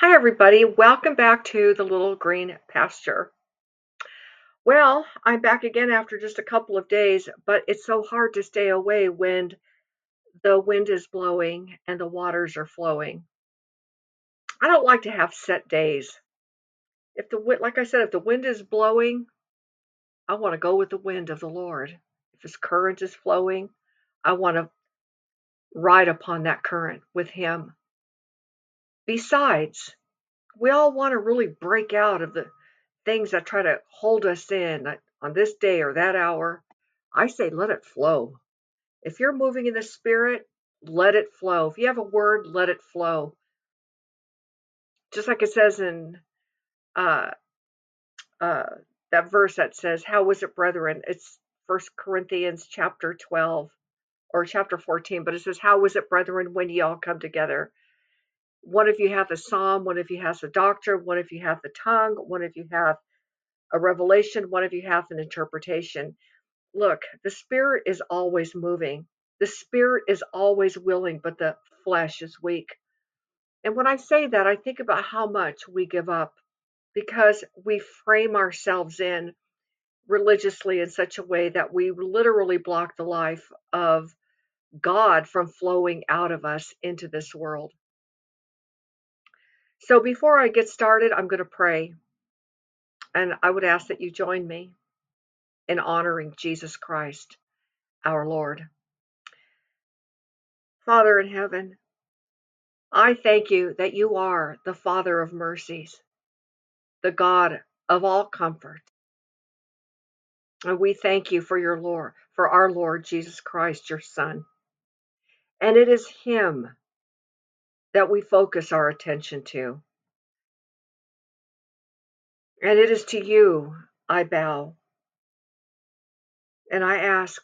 Hi, everybody. Welcome back to the Little Green Pasture. Well, I'm back again after just a couple of days, but it's so hard to stay away when the wind is blowing and the waters are flowing. I don't like to have set days. If the wind, like I said, if the wind is blowing, I want to go with the wind of the Lord. If His current is flowing, I want to ride upon that current with Him. Besides, we all want to really break out of the things that try to hold us in on this day or that hour. I say let it flow. If you're moving in the spirit, let it flow. If you have a word, let it flow. Just like it says in uh, uh, that verse that says, "How was it, brethren?" It's First Corinthians chapter 12 or chapter 14, but it says, "How was it, brethren, when ye all come together?" One of you have a psalm, one of you has a doctor? one of you have the tongue, one of you have a revelation, one of you have an interpretation. Look, the spirit is always moving. The spirit is always willing, but the flesh is weak. And when I say that, I think about how much we give up because we frame ourselves in religiously in such a way that we literally block the life of God from flowing out of us into this world. So before I get started, I'm going to pray. And I would ask that you join me in honoring Jesus Christ, our Lord. Father in heaven, I thank you that you are the Father of mercies, the God of all comfort. And we thank you for your Lord, for our Lord Jesus Christ, your Son. And it is Him that we focus our attention to. And it is to you I bow. And I ask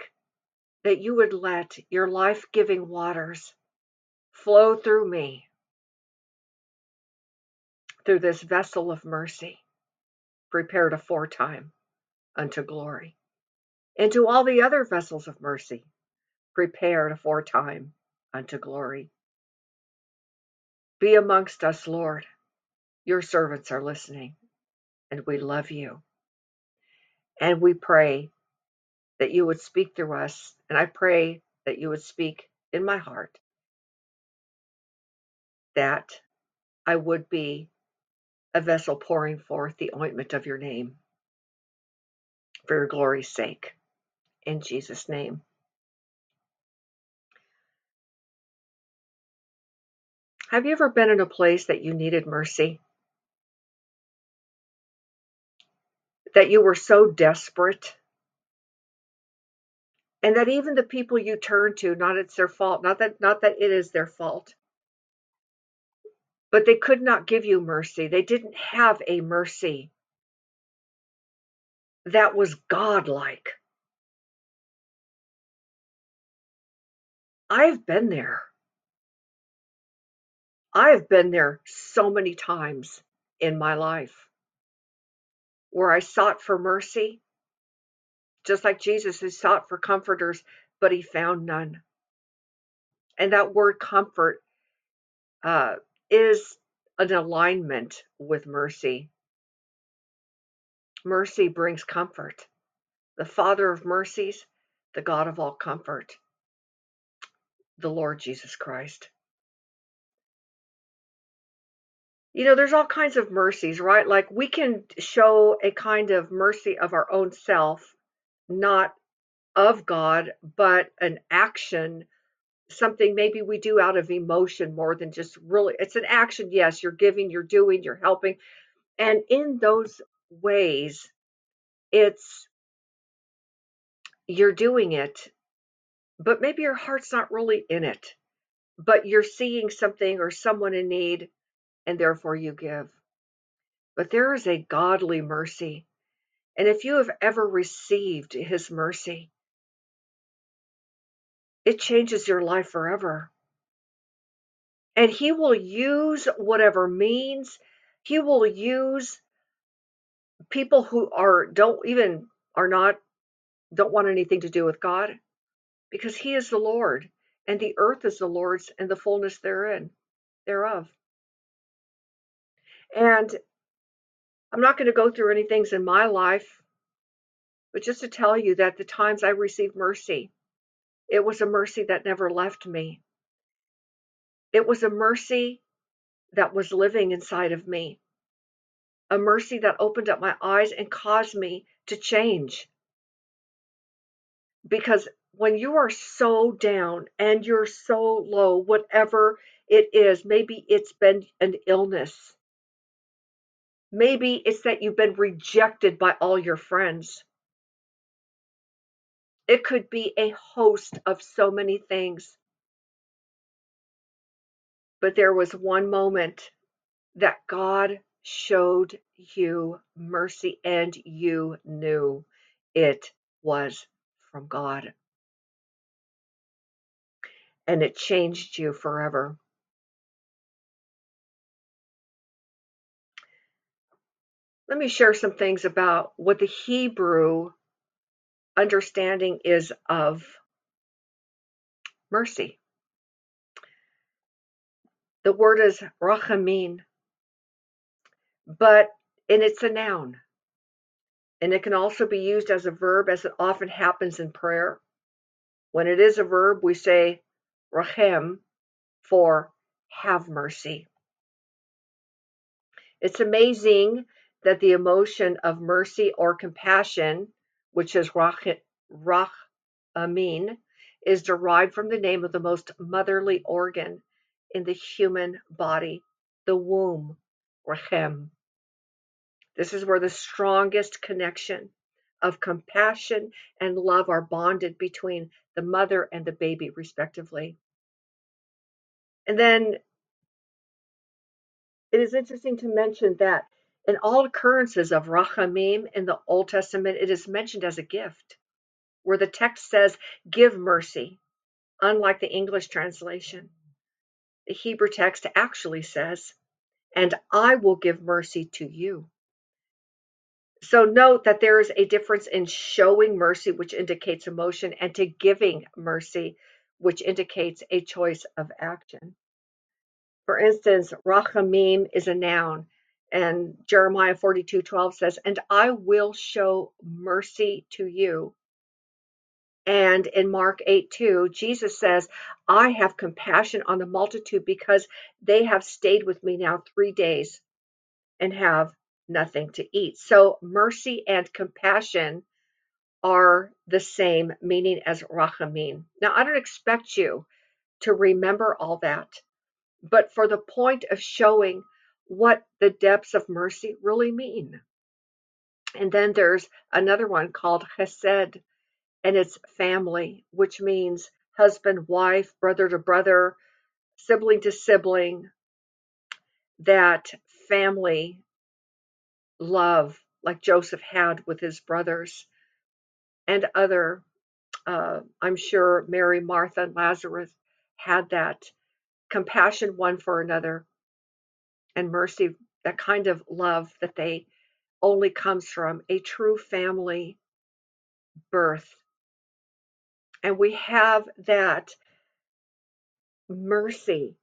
that you would let your life giving waters flow through me, through this vessel of mercy, prepared aforetime unto glory, and to all the other vessels of mercy, prepared aforetime unto glory. Be amongst us, Lord. Your servants are listening, and we love you. And we pray that you would speak through us, and I pray that you would speak in my heart, that I would be a vessel pouring forth the ointment of your name for your glory's sake. In Jesus' name. Have you ever been in a place that you needed mercy? That you were so desperate? And that even the people you turn to, not it's their fault, not that not that it is their fault, but they could not give you mercy. They didn't have a mercy that was godlike. I've been there. I've been there so many times in my life where I sought for mercy, just like Jesus who sought for comforters, but he found none. And that word comfort uh, is an alignment with mercy. Mercy brings comfort. The Father of mercies, the God of all comfort, the Lord Jesus Christ. You know, there's all kinds of mercies, right? Like we can show a kind of mercy of our own self, not of God, but an action, something maybe we do out of emotion more than just really, it's an action. Yes, you're giving, you're doing, you're helping. And in those ways, it's you're doing it, but maybe your heart's not really in it, but you're seeing something or someone in need, and therefore you give. But there is a godly mercy. And if you have ever received his mercy, it changes your life forever. And he will use whatever means, he will use people who are don't even are not don't want anything to do with God because he is the Lord and the earth is the Lord's and the fullness therein thereof. And I'm not going to go through any things in my life, but just to tell you that the times I received mercy, it was a mercy that never left me. It was a mercy that was living inside of me, a mercy that opened up my eyes and caused me to change. Because when you are so down and you're so low, whatever it is, maybe it's been an illness, maybe it's that you've been rejected by all your friends. It could be a host of so many things. But there was one moment that God showed you mercy and you knew it was from God. And it changed you forever. Let me share some things about what the Hebrew understanding is of mercy. The word is rachamim, but and it's a noun. And it can also be used as a verb, as it often happens in prayer. When it is a verb, we say rachem for have mercy. It's amazing that the emotion of mercy or compassion, which is rach, rachamim, is derived from the name of the most motherly organ in the human body, the womb, Rechem. This is where the strongest connection of compassion and love are bonded between the mother and the baby, respectively. And then it is interesting to mention that in all occurrences of Rachamim in the Old Testament, it is mentioned as a gift, where the text says, give mercy, unlike the English translation. The Hebrew text actually says, and I will give mercy to you. So note that there is a difference in showing mercy, which indicates emotion, and to giving mercy, which indicates a choice of action. For instance, rachamim is a noun, and Jeremiah 42:12 says, "And I will show mercy to you." And in Mark 8 2, Jesus says, I have compassion on the multitude because they have stayed with me now three days and have nothing to eat. So mercy and compassion are the same meaning as rachamim. Now, I don't expect you to remember all that, but for the point of showing what the depths of mercy really mean. And then there's another one called chesed, and it's family, which means husband, wife, brother to brother, sibling to sibling, that family love like Joseph had with his brothers and other, uh, I'm sure Mary, Martha, and Lazarus had that compassion one for another and mercy, that kind of love that they only comes from a true family birth and we have that mercy,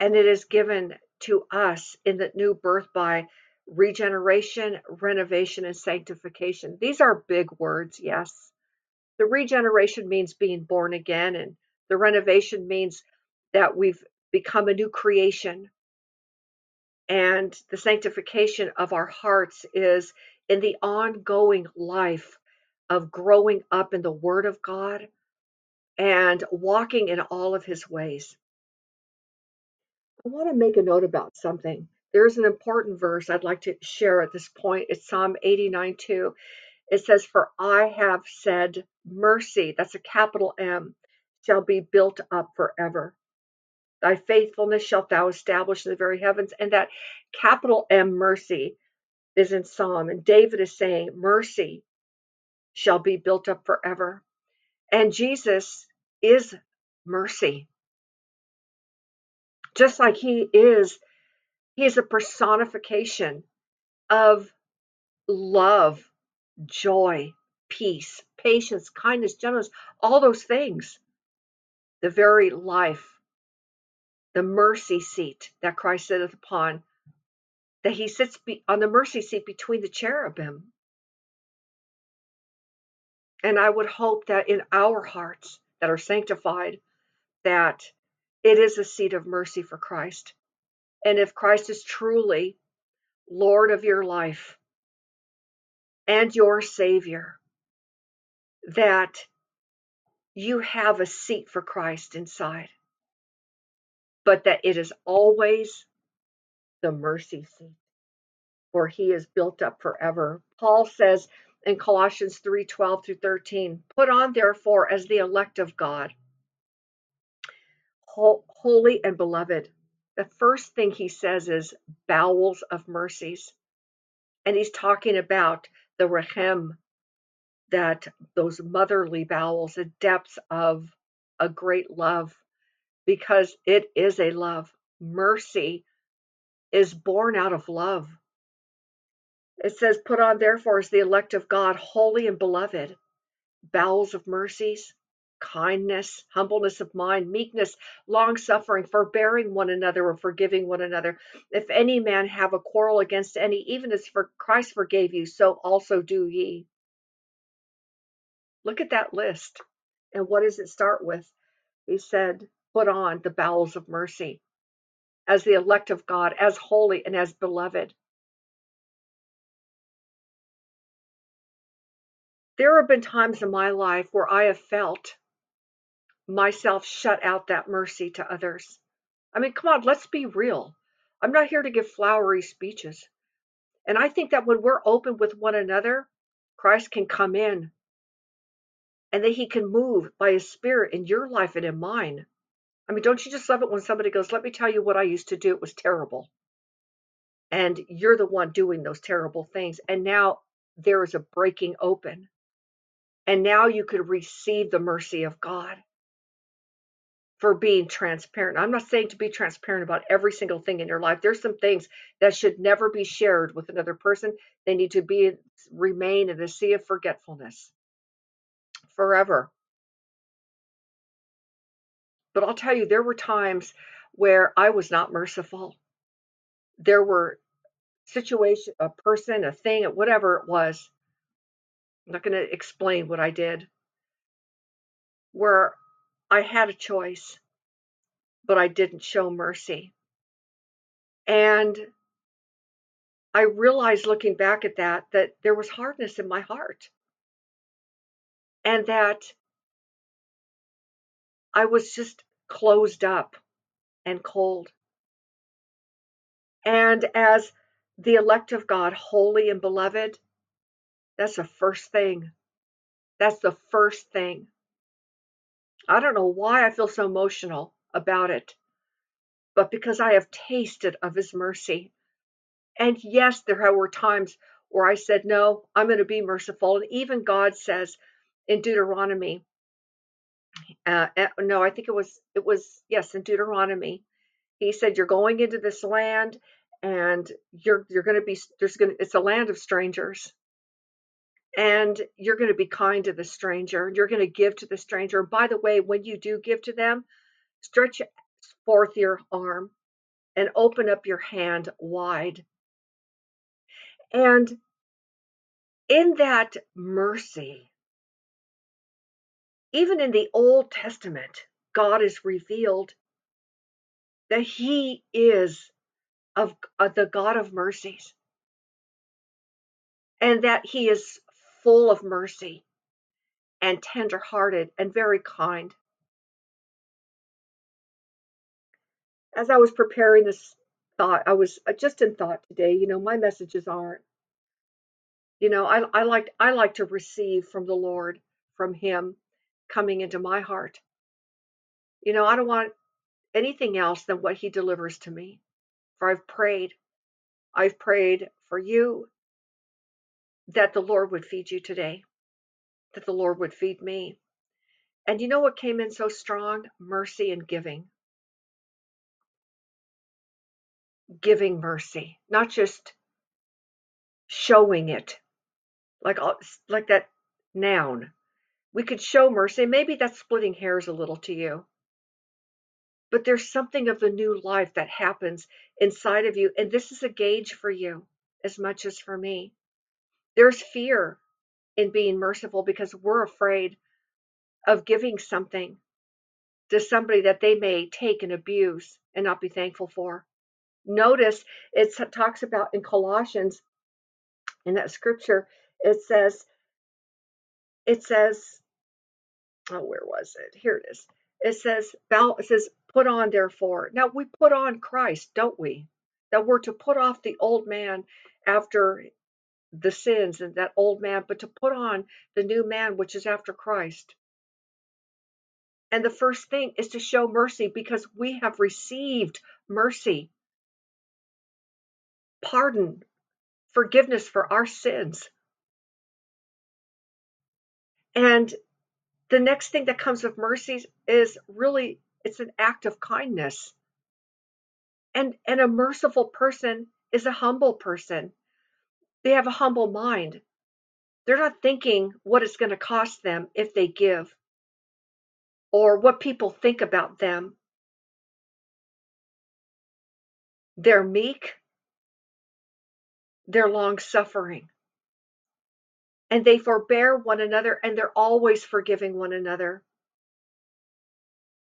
and it is given to us in the new birth by regeneration, renovation, and sanctification. These are big words, yes. The regeneration means being born again, and the renovation means that we've become a new creation. And the sanctification of our hearts is in the ongoing life of growing up in the Word of God and walking in all of his ways. I want to make a note about something. There's an important verse I'd like to share at this point. It's Psalm 89 2. It says, For I have said, mercy, that's a capital M, shall be built up forever. Thy faithfulness shalt thou establish in the very heavens. And that capital M mercy is in Psalm. And David is saying, Mercy shall be built up forever. And Jesus is mercy. Just like he is, he is a personification of love, joy, peace, patience, kindness, gentleness, all those things. The very life, the mercy seat that Christ sitteth upon that he sits be- on the mercy seat between the cherubim. And I would hope that in our hearts that are sanctified, that it is a seat of mercy for Christ. And if Christ is truly Lord of your life and your Savior, that you have a seat for Christ inside, but that it is always the mercy seat, for he is built up forever. Paul says in Colossians 3 12 through 13, put on therefore as the elect of God, holy and beloved. The first thing he says is bowels of mercies. And he's talking about the Rechem, that those motherly bowels, the depths of a great love, because it is a love. Mercy is born out of love. It says, Put on therefore as the elect of God, holy and beloved, bowels of mercies, kindness, humbleness of mind, meekness, long suffering, forbearing one another, or forgiving one another. If any man have a quarrel against any, even as for Christ forgave you, so also do ye. Look at that list. And what does it start with? He said, Put on the bowels of mercy as the elect of God, as holy and as beloved. There have been times in my life where I have felt myself shut out that mercy to others. I mean, come on, let's be real. I'm not here to give flowery speeches. And I think that when we're open with one another, Christ can come in and that he can move by his spirit in your life and in mine. I mean, don't you just love it when somebody goes, Let me tell you what I used to do? It was terrible. And you're the one doing those terrible things. And now there is a breaking open. And now you could receive the mercy of God for being transparent. I'm not saying to be transparent about every single thing in your life. There's some things that should never be shared with another person. They need to be remain in the sea of forgetfulness forever. But I'll tell you, there were times where I was not merciful. There were situation, a person, a thing, whatever it was. I'm not going to explain what I did. Where I had a choice, but I didn't show mercy. And I realized looking back at that that there was hardness in my heart. And that I was just closed up and cold. And as the elect of God, holy and beloved, that's the first thing. That's the first thing. I don't know why I feel so emotional about it, but because I have tasted of his mercy. And yes, there were times where I said, No, I'm going to be merciful. And even God says in Deuteronomy, uh, eh, no, I think it was, it was, yes, in Deuteronomy, he said, You're going into this land and you're you're going to be there's going it's a land of strangers. And you're going to be kind to the stranger you're going to give to the stranger. By the way when you do give to them stretch forth your arm and open up your hand wide. And in that mercy even in the old testament god is revealed that he is of, of the god of mercies and that he is full of mercy and tender-hearted and very kind. As I was preparing this thought, I was uh, just in thought today. You know, my messages aren't. You know, I, I like I like to receive from the Lord, from Him, coming into my heart. You know, I don't want anything else than what He delivers to me. For I've prayed, I've prayed for you that the Lord would feed you today that the Lord would feed me. And you know what came in so strong? Mercy and giving. Giving mercy, not just showing it like oh, like that noun. We could show mercy. Maybe that's splitting hairs a little to you. but there's something of the new life that happens inside of you. And this is a gauge for you as much as for me. There's fear in being merciful because we're afraid of giving something to somebody that they may take and abuse and not be thankful for. Notice it talks about in Colossians, in that scripture, it says, it says, oh, where was it? Here it is. It says, it says, put on therefore. Now we put on Christ, don't we? That we're to put off the old man after the sins and that old man, but to put on the new man, which is after Christ. And the first thing is to show mercy because we have received mercy, pardon, forgiveness for our sins. And the next thing that comes with mercy is really it's an act of kindness. And and a merciful person is a humble person. They have a humble mind. They're not thinking what it's going to cost them if they give or what people think about them. They're meek, they're long suffering, and they forbear one another, and they're always forgiving one another.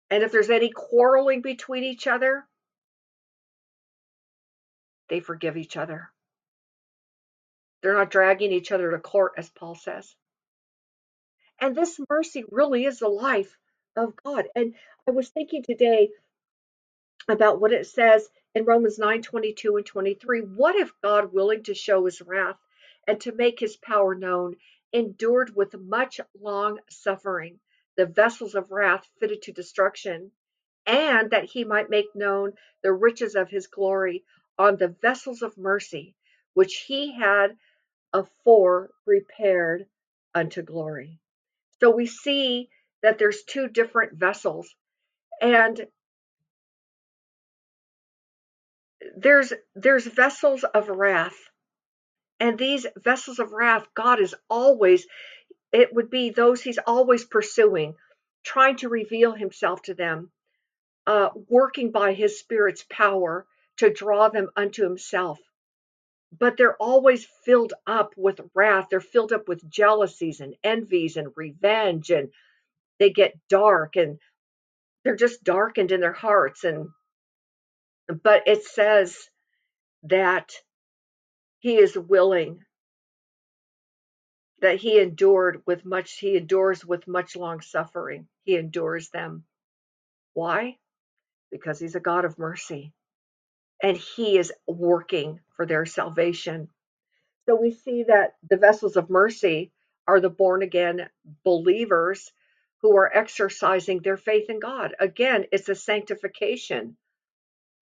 And if there's any quarreling between each other, they forgive each other. They're not dragging each other to court, as Paul says. And this mercy really is the life of God. And I was thinking today about what it says in Romans 9 22 and 23. What if God, willing to show his wrath and to make his power known, endured with much long suffering the vessels of wrath fitted to destruction, and that he might make known the riches of his glory on the vessels of mercy, which he had afore prepared unto glory. So we see that there's two different vessels and there's there's vessels of wrath and these vessels of wrath god is always it would be those he's always pursuing trying to reveal himself to them uh, working by his spirit's power to draw them unto himself. But they're always filled up with wrath. They're filled up with jealousies and envies and revenge and they get dark and they're just darkened in their hearts. And but it says that he is willing that he endured with much he endures with much long suffering. He endures them. Why? Because he's a god of mercy. And he is working for their salvation. So we see that the vessels of mercy are the born again believers who are exercising their faith in God. Again, it's a sanctification.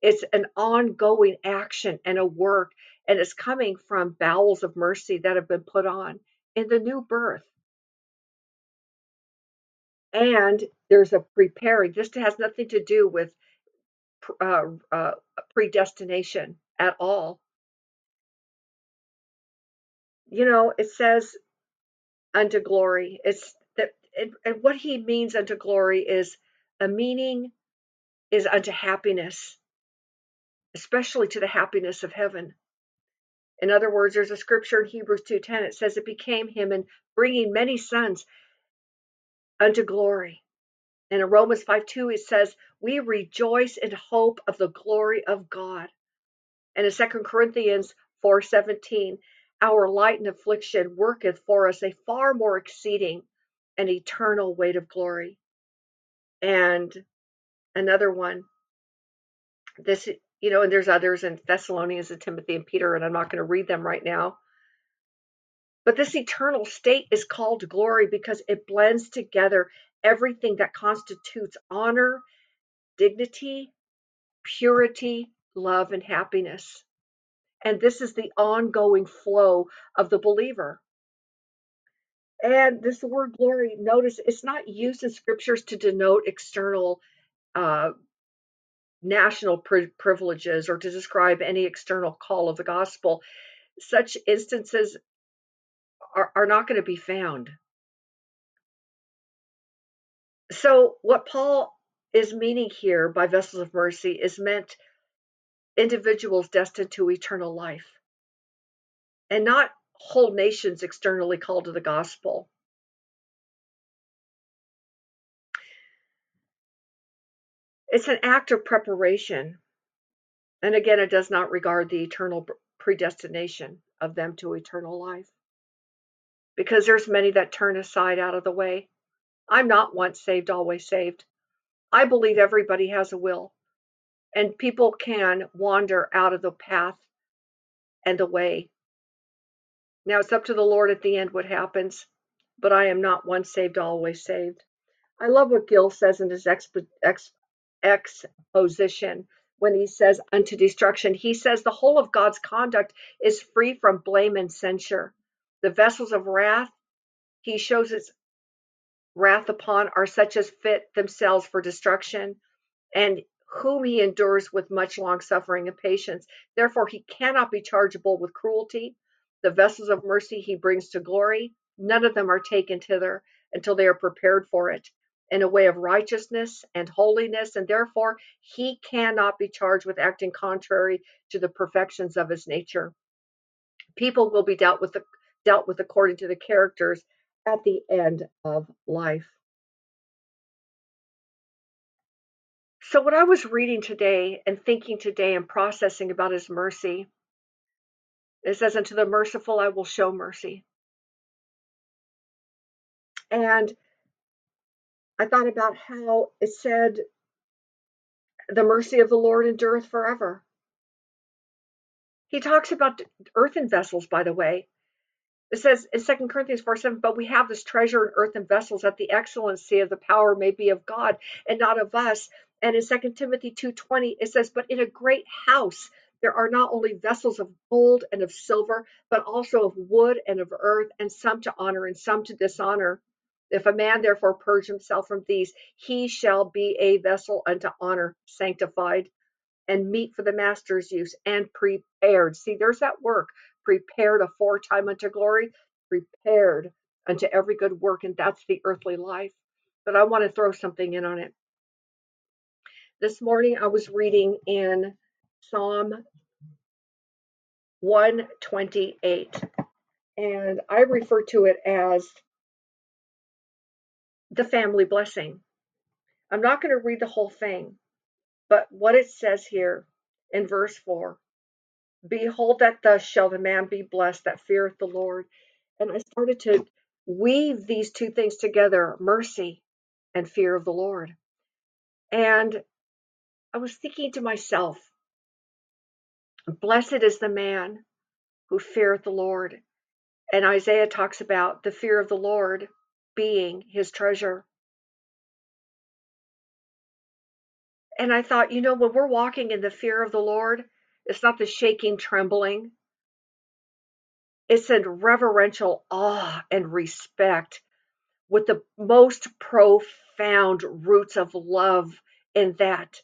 It's an ongoing action and a work, and it's coming from bowels of mercy that have been put on in the new birth. And there's a preparing. This has nothing to do with uh, uh, predestination at all. You know, it says unto glory. It's and, and what he means unto glory is a meaning is unto happiness, especially to the happiness of heaven. In other words, there's a scripture in Hebrews 2:10. It says it became him in bringing many sons unto glory. And in Romans 5:2 it says, "We rejoice in hope of the glory of God." And in 2 Corinthians 4:17, "Our light and affliction worketh for us a far more exceeding and eternal weight of glory. And another one, this, you know, and there's others in Thessalonians and Timothy and Peter, and I'm not going to read them right now. But this eternal state is called glory because it blends together everything that constitutes honor, dignity, purity, love, and happiness. And this is the ongoing flow of the believer. And this word glory, notice it's not used in scriptures to denote external uh, national pri- privileges or to describe any external call of the gospel. Such instances are, are not going to be found. So, what Paul is meaning here by vessels of mercy is meant individuals destined to eternal life and not whole nations externally called to the gospel. It's an act of preparation. And again, it does not regard the eternal predestination of them to eternal life. Because there's many that turn aside out of the way. I'm not once saved, always saved. I believe everybody has a will, and people can wander out of the path and the way. Now it's up to the Lord at the end what happens, but I am not once saved, always saved. I love what Gill says in his exp- ex- exposition when he says unto destruction. He says the whole of God's conduct is free from blame and censure. The vessels of wrath he shows his wrath upon are such as fit themselves for destruction, and whom he endures with much long suffering and patience. Therefore he cannot be chargeable with cruelty. The vessels of mercy he brings to glory, none of them are taken thither until they are prepared for it in a way of righteousness and holiness, and therefore he cannot be charged with acting contrary to the perfections of his nature. People will be dealt with, dealt with according to the characters at the end of life. So, what I was reading today and thinking today and processing about his mercy, it says, Unto the merciful I will show mercy. And I thought about how it said, the mercy of the Lord endureth forever. He talks about earthen vessels, by the way. It says in 2 Corinthians 4 7, but we have this treasure in earthen vessels that the excellency of the power may be of God and not of us. And in 2 Timothy 2:20, it says, But in a great house there are not only vessels of gold and of silver, but also of wood and of earth, and some to honor and some to dishonor. If a man therefore purge himself from these, he shall be a vessel unto honor, sanctified, and meet for the master's use, and prepared. See, there's that work prepared aforetime unto glory, prepared unto every good work, and that's the earthly life. But I want to throw something in on it. This morning I was reading in Psalm 128, and I refer to it as the family blessing. I'm not going to read the whole thing, but what it says here in verse 4 Behold, that thus shall the man be blessed that feareth the Lord. And I started to weave these two things together mercy and fear of the Lord. And I was thinking to myself, blessed is the man who feareth the Lord. And Isaiah talks about the fear of the Lord being his treasure. And I thought, you know, when we're walking in the fear of the Lord, it's not the shaking, trembling. It's in reverential awe and respect with the most profound roots of love in that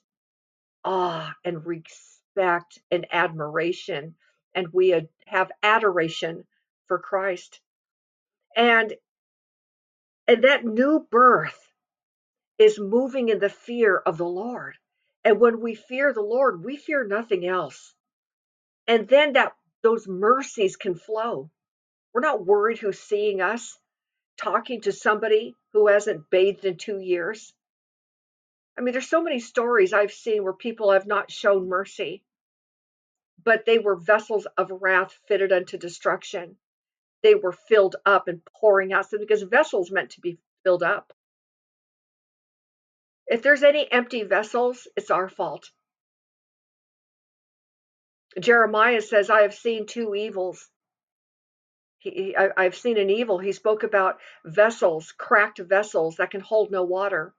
awe and respect and admiration. And we have adoration for Christ. And, and that new birth is moving in the fear of the Lord. And when we fear the Lord, we fear nothing else. And then that those mercies can flow. We're not worried who's seeing us talking to somebody who hasn't bathed in two years. I mean, there's so many stories I've seen where people have not shown mercy, but they were vessels of wrath fitted unto destruction. They were filled up and pouring out because vessels meant to be filled up. If there's any empty vessels, it's our fault. Jeremiah says, I have seen two evils. He, I, I've seen an evil. He spoke about vessels, cracked vessels that can hold no water.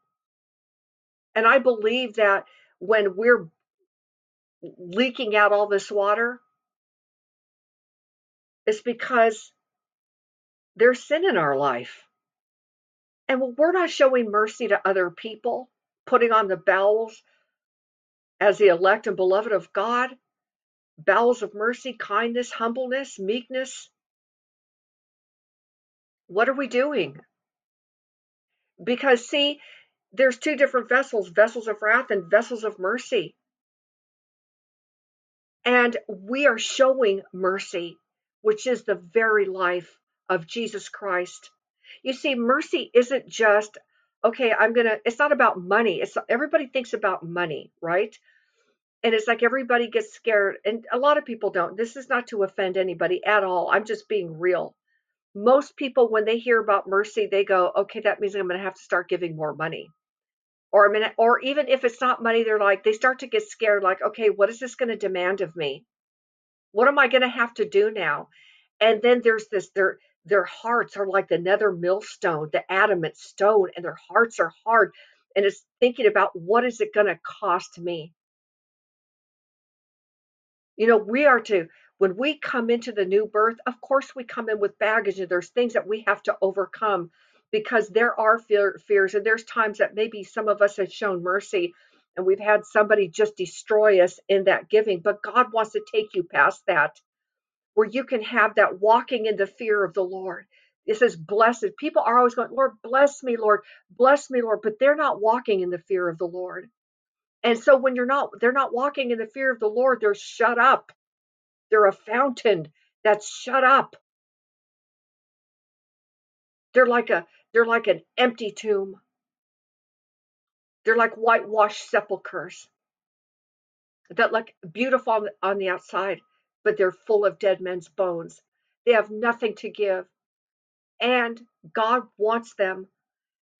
And I believe that when we're leaking out all this water, it's because there's sin in our life. And when we're not showing mercy to other people, putting on the bowels as the elect and beloved of God, bowels of mercy, kindness, humbleness, meekness. What are we doing? Because, see, there's two different vessels vessels of wrath and vessels of mercy. And we are showing mercy, which is the very life of Jesus Christ. You see, mercy isn't just, okay, I'm going to, it's not about money. It's everybody thinks about money, right? And it's like everybody gets scared. And a lot of people don't. This is not to offend anybody at all. I'm just being real. Most people, when they hear about mercy, they go, okay, that means I'm going to have to start giving more money or a minute, or even if it's not money, they're like, they start to get scared, like, okay, what is this going to demand of me? What am I going to have to do now? And then there's this, their their hearts are like the nether millstone, the adamant stone, and their hearts are hard. And it's thinking about what is it going to cost me? You know, we are to, when we come into the new birth, of course we come in with baggage and there's things that we have to overcome because there are fear, fears and there's times that maybe some of us have shown mercy and we've had somebody just destroy us in that giving but god wants to take you past that where you can have that walking in the fear of the lord. It says blessed. People are always going lord bless me lord bless me lord but they're not walking in the fear of the lord. And so when you're not they're not walking in the fear of the lord they're shut up. They're a fountain that's shut up. They're like a they're like an empty tomb. They're like whitewashed sepulchres that look beautiful on the, on the outside, but they're full of dead men's bones. They have nothing to give. And God wants them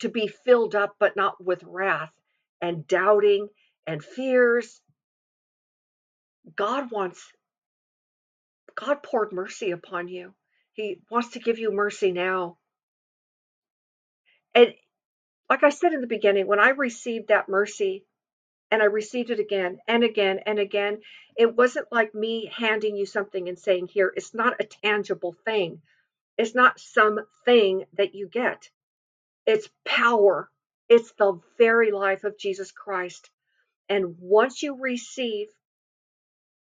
to be filled up, but not with wrath and doubting and fears. God wants, God poured mercy upon you. He wants to give you mercy now. And like I said in the beginning, when I received that mercy and I received it again and again and again, it wasn't like me handing you something and saying, Here, it's not a tangible thing. It's not some thing that you get. It's power. It's the very life of Jesus Christ. And once you receive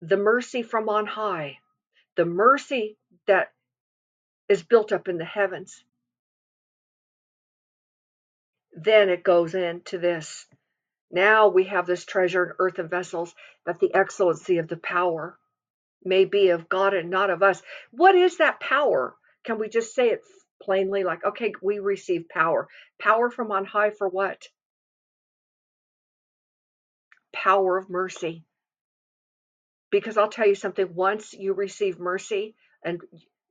the mercy from on high, the mercy that is built up in the heavens, then it goes into this. Now we have this treasure in earthen vessels, that the excellency of the power may be of God and not of us. What is that power? Can we just say it plainly like, okay, we receive power. Power from on high for what? Power of mercy. Because I'll tell you something, once you receive mercy, and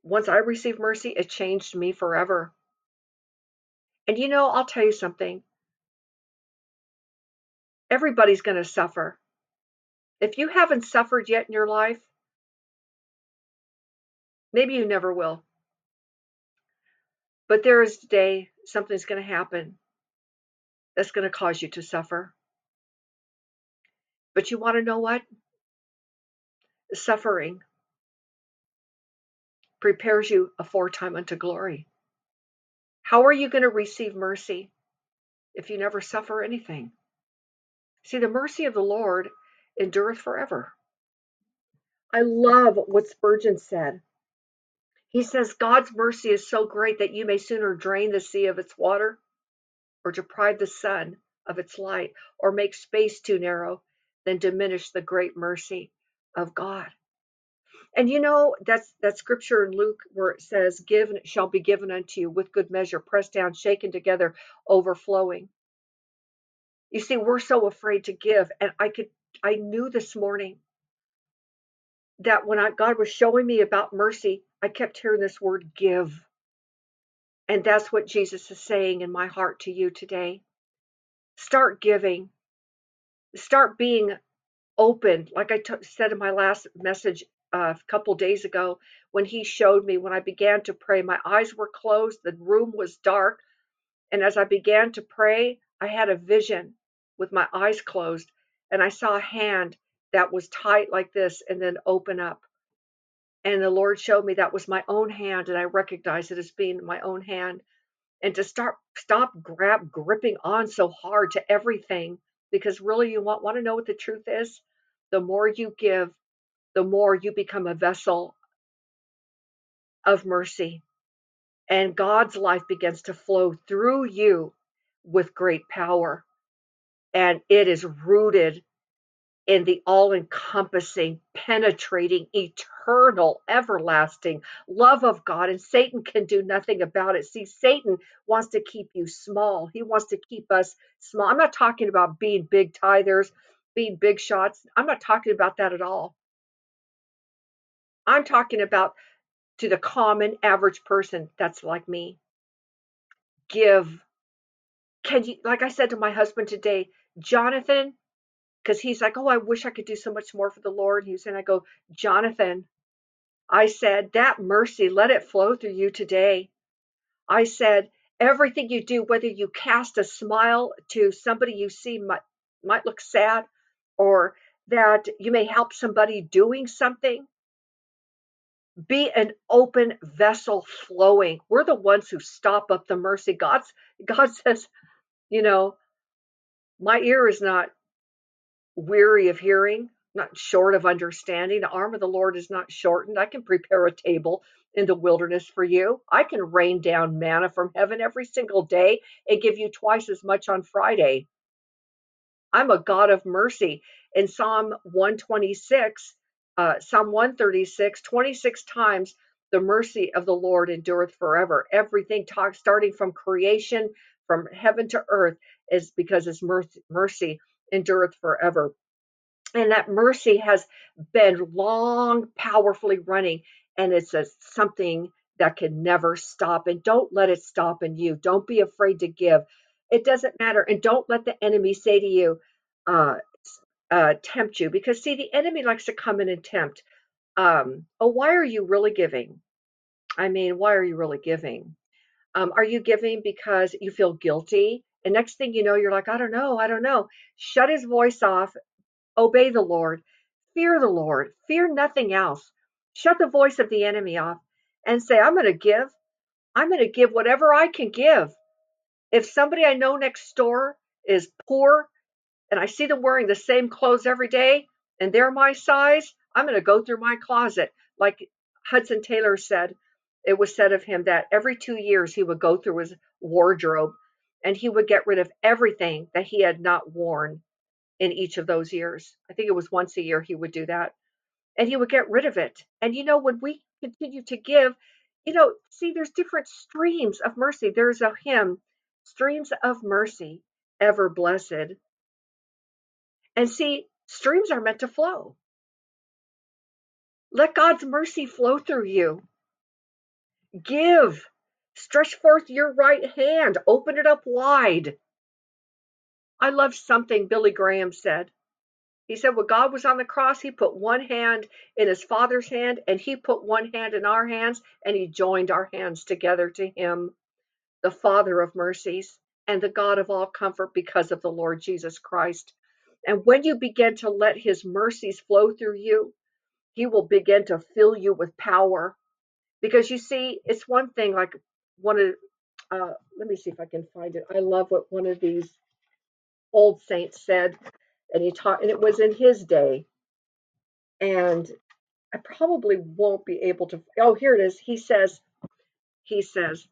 once I received mercy, it changed me forever. And you know, I'll tell you something. Everybody's going to suffer. If you haven't suffered yet in your life, maybe you never will. But there is a day something's going to happen that's going to cause you to suffer. But you want to know what? Suffering prepares you aforetime unto glory. How are you going to receive mercy if you never suffer anything? See, the mercy of the Lord endureth forever. I love what Spurgeon said. He says, God's mercy is so great that you may sooner drain the sea of its water, or deprive the sun of its light, or make space too narrow than diminish the great mercy of God. And you know that's that scripture in Luke where it says, "Give shall be given unto you with good measure, pressed down, shaken together, overflowing." You see, we're so afraid to give, and I could I knew this morning that when I, God was showing me about mercy, I kept hearing this word give. And that's what Jesus is saying in my heart to you today. Start giving. Start being open. Like I t- said in my last message, uh, a couple days ago when he showed me when I began to pray. My eyes were closed, the room was dark. And as I began to pray, I had a vision with my eyes closed, and I saw a hand that was tight like this and then open up. And the Lord showed me that was my own hand, and I recognized it as being my own hand. And to start stop grab gripping on so hard to everything because really you want want to know what the truth is? The more you give, the more you become a vessel of mercy. And God's life begins to flow through you with great power. And it is rooted in the all encompassing, penetrating, eternal, everlasting love of God. And Satan can do nothing about it. See, Satan wants to keep you small, he wants to keep us small. I'm not talking about being big tithers, being big shots. I'm not talking about that at all. I'm talking about to the common average person that's like me. Give. Can you, like I said to my husband today, Jonathan, because he's like, oh, I wish I could do so much more for the Lord. He was saying, I go, Jonathan, I said, that mercy, let it flow through you today. I said, everything you do, whether you cast a smile to somebody you see might, might look sad, or that you may help somebody doing something, be an open vessel flowing. We're the ones who stop up the mercy. God's God says, you know, my ear is not weary of hearing, not short of understanding. The arm of the Lord is not shortened. I can prepare a table in the wilderness for you. I can rain down manna from heaven every single day and give you twice as much on Friday. I'm a God of mercy. In Psalm 126, uh, Psalm 136, 26 times the mercy of the Lord endureth forever. Everything talk, starting from creation, from heaven to earth, is because his mercy endureth forever. And that mercy has been long, powerfully running, and it's a, something that can never stop. And don't let it stop in you. Don't be afraid to give. It doesn't matter. And don't let the enemy say to you, uh, uh, tempt you, because see, the enemy likes to come in and tempt. Um, oh, why are you really giving? I mean, why are you really giving? Um, are you giving because you feel guilty? And next thing you know, you're like, I don't know, I don't know. Shut his voice off, obey the Lord, fear the Lord, fear nothing else. Shut the voice of the enemy off and say, I'm going to give. I'm going to give whatever I can give. If somebody I know next door is poor and I see them wearing the same clothes every day and they're my size, I'm going to go through my closet. Like Hudson Taylor said, it was said of him that every two years he would go through his wardrobe and he would get rid of everything that he had not worn in each of those years. I think it was once a year he would do that. And he would get rid of it. And you know, when we continue to give, you know, see, there's different streams of mercy. There's a hymn, Streams of Mercy, Ever Blessed. And see, streams are meant to flow. Let God's mercy flow through you. Give. Stretch forth your right hand, open it up wide. I love something Billy Graham said. He said, when God was on the cross, he put one hand in his father's hand and he put one hand in our hands and he joined our hands together to him, the Father of mercies and the God of all comfort because of the Lord Jesus Christ. And when you begin to let his mercies flow through you, he will begin to fill you with power. Because you see, it's one thing like one of uh, let me see if I can find it. I love what one of these old saints said, and he taught, and it was in his day. And I probably won't be able to. Oh, here it is. He says, he says,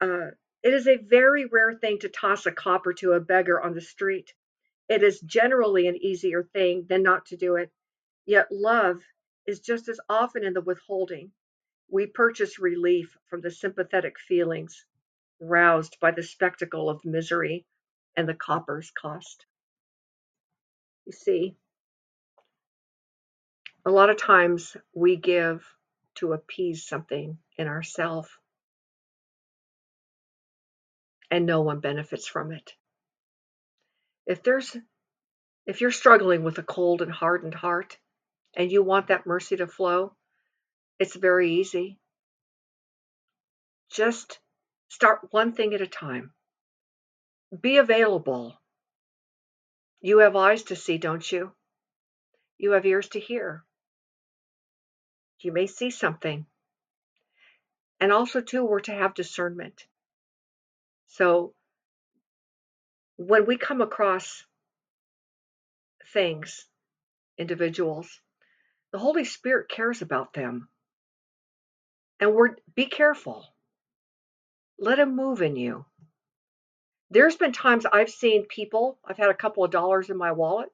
uh, it is a very rare thing to toss a copper to a beggar on the street. It is generally an easier thing than not to do it. Yet love is just as often in the withholding. We purchase relief from the sympathetic feelings roused by the spectacle of misery and the copper's cost. You see, a lot of times we give to appease something in ourself and no one benefits from it. If there's if you're struggling with a cold and hardened heart and you want that mercy to flow, it's very easy. Just start one thing at a time. Be available. You have eyes to see, don't you? You have ears to hear. You may see something. And also, too, we're to have discernment. So, when we come across things, individuals, the Holy Spirit cares about them. And we're be careful. Let him move in you. There's been times I've seen people, I've had a couple of dollars in my wallet,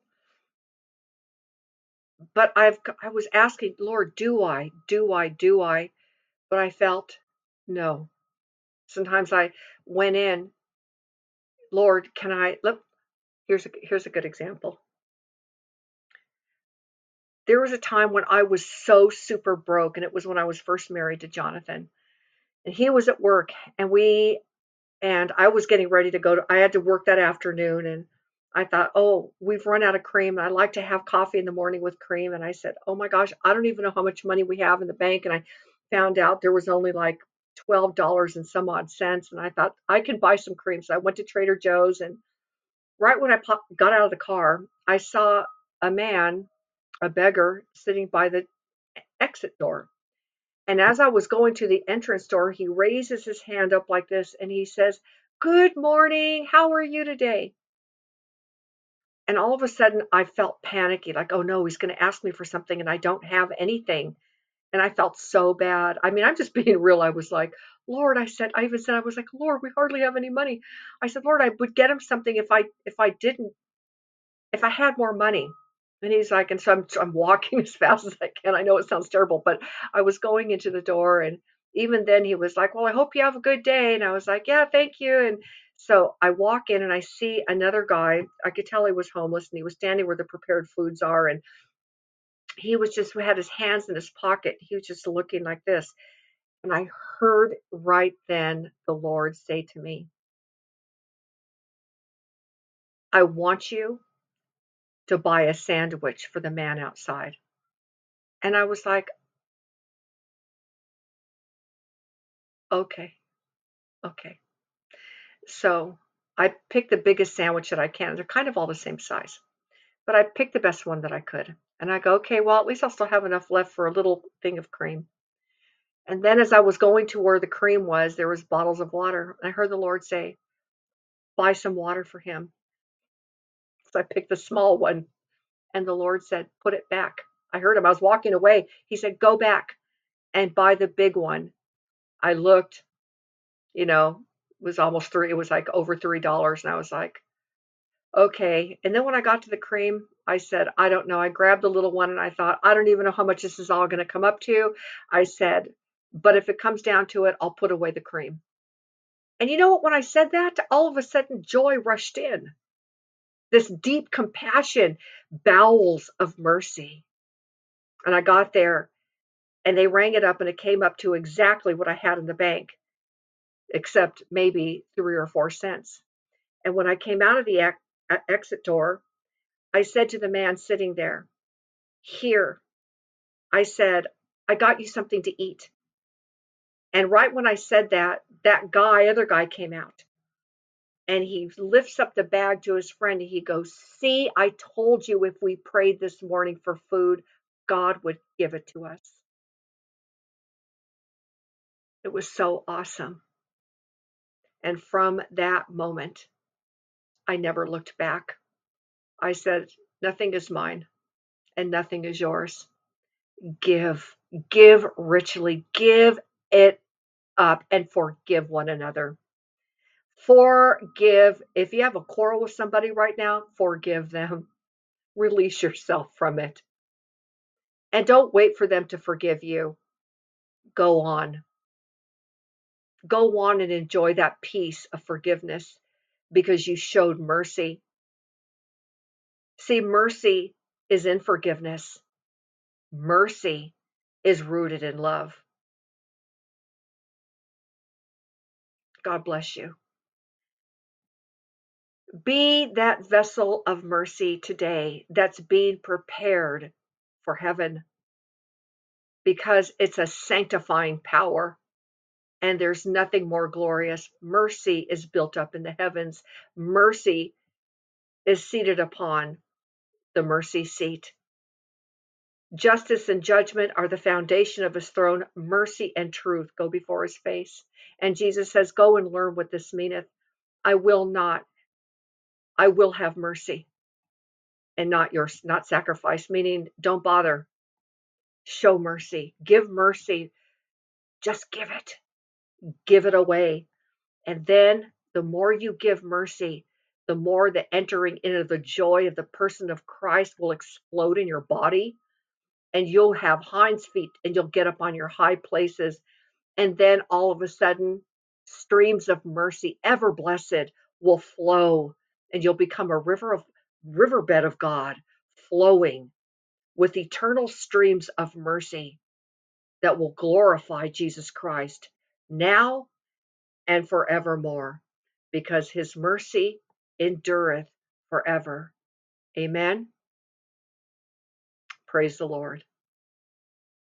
but I've I was asking, Lord, do I? Do I? Do I? But I felt no. Sometimes I went in, Lord, can I look here's a here's a good example. There was a time when I was so super broke, and it was when I was first married to Jonathan. And he was at work, and we and I was getting ready to go to, I had to work that afternoon and I thought, oh, we've run out of cream. I like to have coffee in the morning with cream. And I said, oh my gosh, I don't even know how much money we have in the bank. And I found out there was only like $12 and some odd cents. And I thought I can buy some cream. So I went to Trader Joe's and right when I got out of the car, I saw a man, a beggar sitting by the exit door. And as I was going to the entrance door, he raises his hand up like this and he says, Good morning. How are you today? And all of a sudden, I felt panicky like, oh no, he's going to ask me for something and I don't have anything. And I felt so bad. I mean, I'm just being real. I was like, Lord, I said, I even said, I was like, Lord, we hardly have any money. I said, Lord, I would get him something if I if I didn't, if I had more money. And he's like, and so I'm, I'm walking as fast as I can. I know it sounds terrible, but I was going into the door. And even then, he was like, Well, I hope you have a good day. And I was like, Yeah, thank you. And so I walk in and I see another guy. I could tell he was homeless and he was standing where the prepared foods are. And he was just had his hands in his pocket. He was just looking like this. And I heard right then the Lord say to me, I want you to buy a sandwich for the man outside. And I was like, okay, okay. So I picked the biggest sandwich that I can. They're kind of all the same size, but I picked the best one that I could. And I go, okay, well, at least I'll still have enough left for a little thing of cream. And then as I was going to where the cream was, there was bottles of water. And I heard the Lord say, buy some water for him. So I picked the small one. And the Lord said, Put it back. I heard him. I was walking away. He said, Go back and buy the big one. I looked, you know, it was almost three, it was like over three dollars. And I was like, okay. And then when I got to the cream, I said, I don't know. I grabbed the little one and I thought, I don't even know how much this is all going to come up to. I said, but if it comes down to it, I'll put away the cream. And you know what? When I said that, all of a sudden joy rushed in this deep compassion, bowels of mercy. And I got there and they rang it up and it came up to exactly what I had in the bank, except maybe three or four cents. And when I came out of the ex- uh, exit door, I said to the man sitting there, Here, I said, I got you something to eat. And right when I said that, that guy, other guy came out and he lifts up the bag to his friend and he goes, See, I told you if we prayed this morning for food, God would give it to us. It was so awesome. And from that moment, I never looked back. I said, Nothing is mine and nothing is yours. Give, give richly, give it up and forgive one another. Forgive. If you have a quarrel with somebody right now, forgive them. Release yourself from it. And don't wait for them to forgive you. Go on. Go on and enjoy that peace of forgiveness because you showed mercy. See, mercy is in forgiveness, mercy is rooted in love. God bless you. Be that vessel of mercy today that's being prepared for heaven because it's a sanctifying power and there's nothing more glorious. Mercy is built up in the heavens, mercy is seated upon the mercy seat. Justice and judgment are the foundation of his throne. Mercy and truth go before his face. And Jesus says, Go and learn what this meaneth. I will not I will have mercy and not your not sacrifice, meaning don't bother. Show mercy. Give mercy. Just give it. Give it away. And then the more you give mercy, the more the entering into the joy of the person of Christ will explode in your body, and you'll have hinds feet and you'll get up on your high places. And then all of a sudden, streams of mercy, ever blessed, will flow, and you'll become a river of riverbed of God flowing with eternal streams of mercy that will glorify Jesus Christ now and forevermore, because his mercy endureth forever. Amen. Praise the Lord.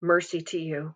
Mercy to you.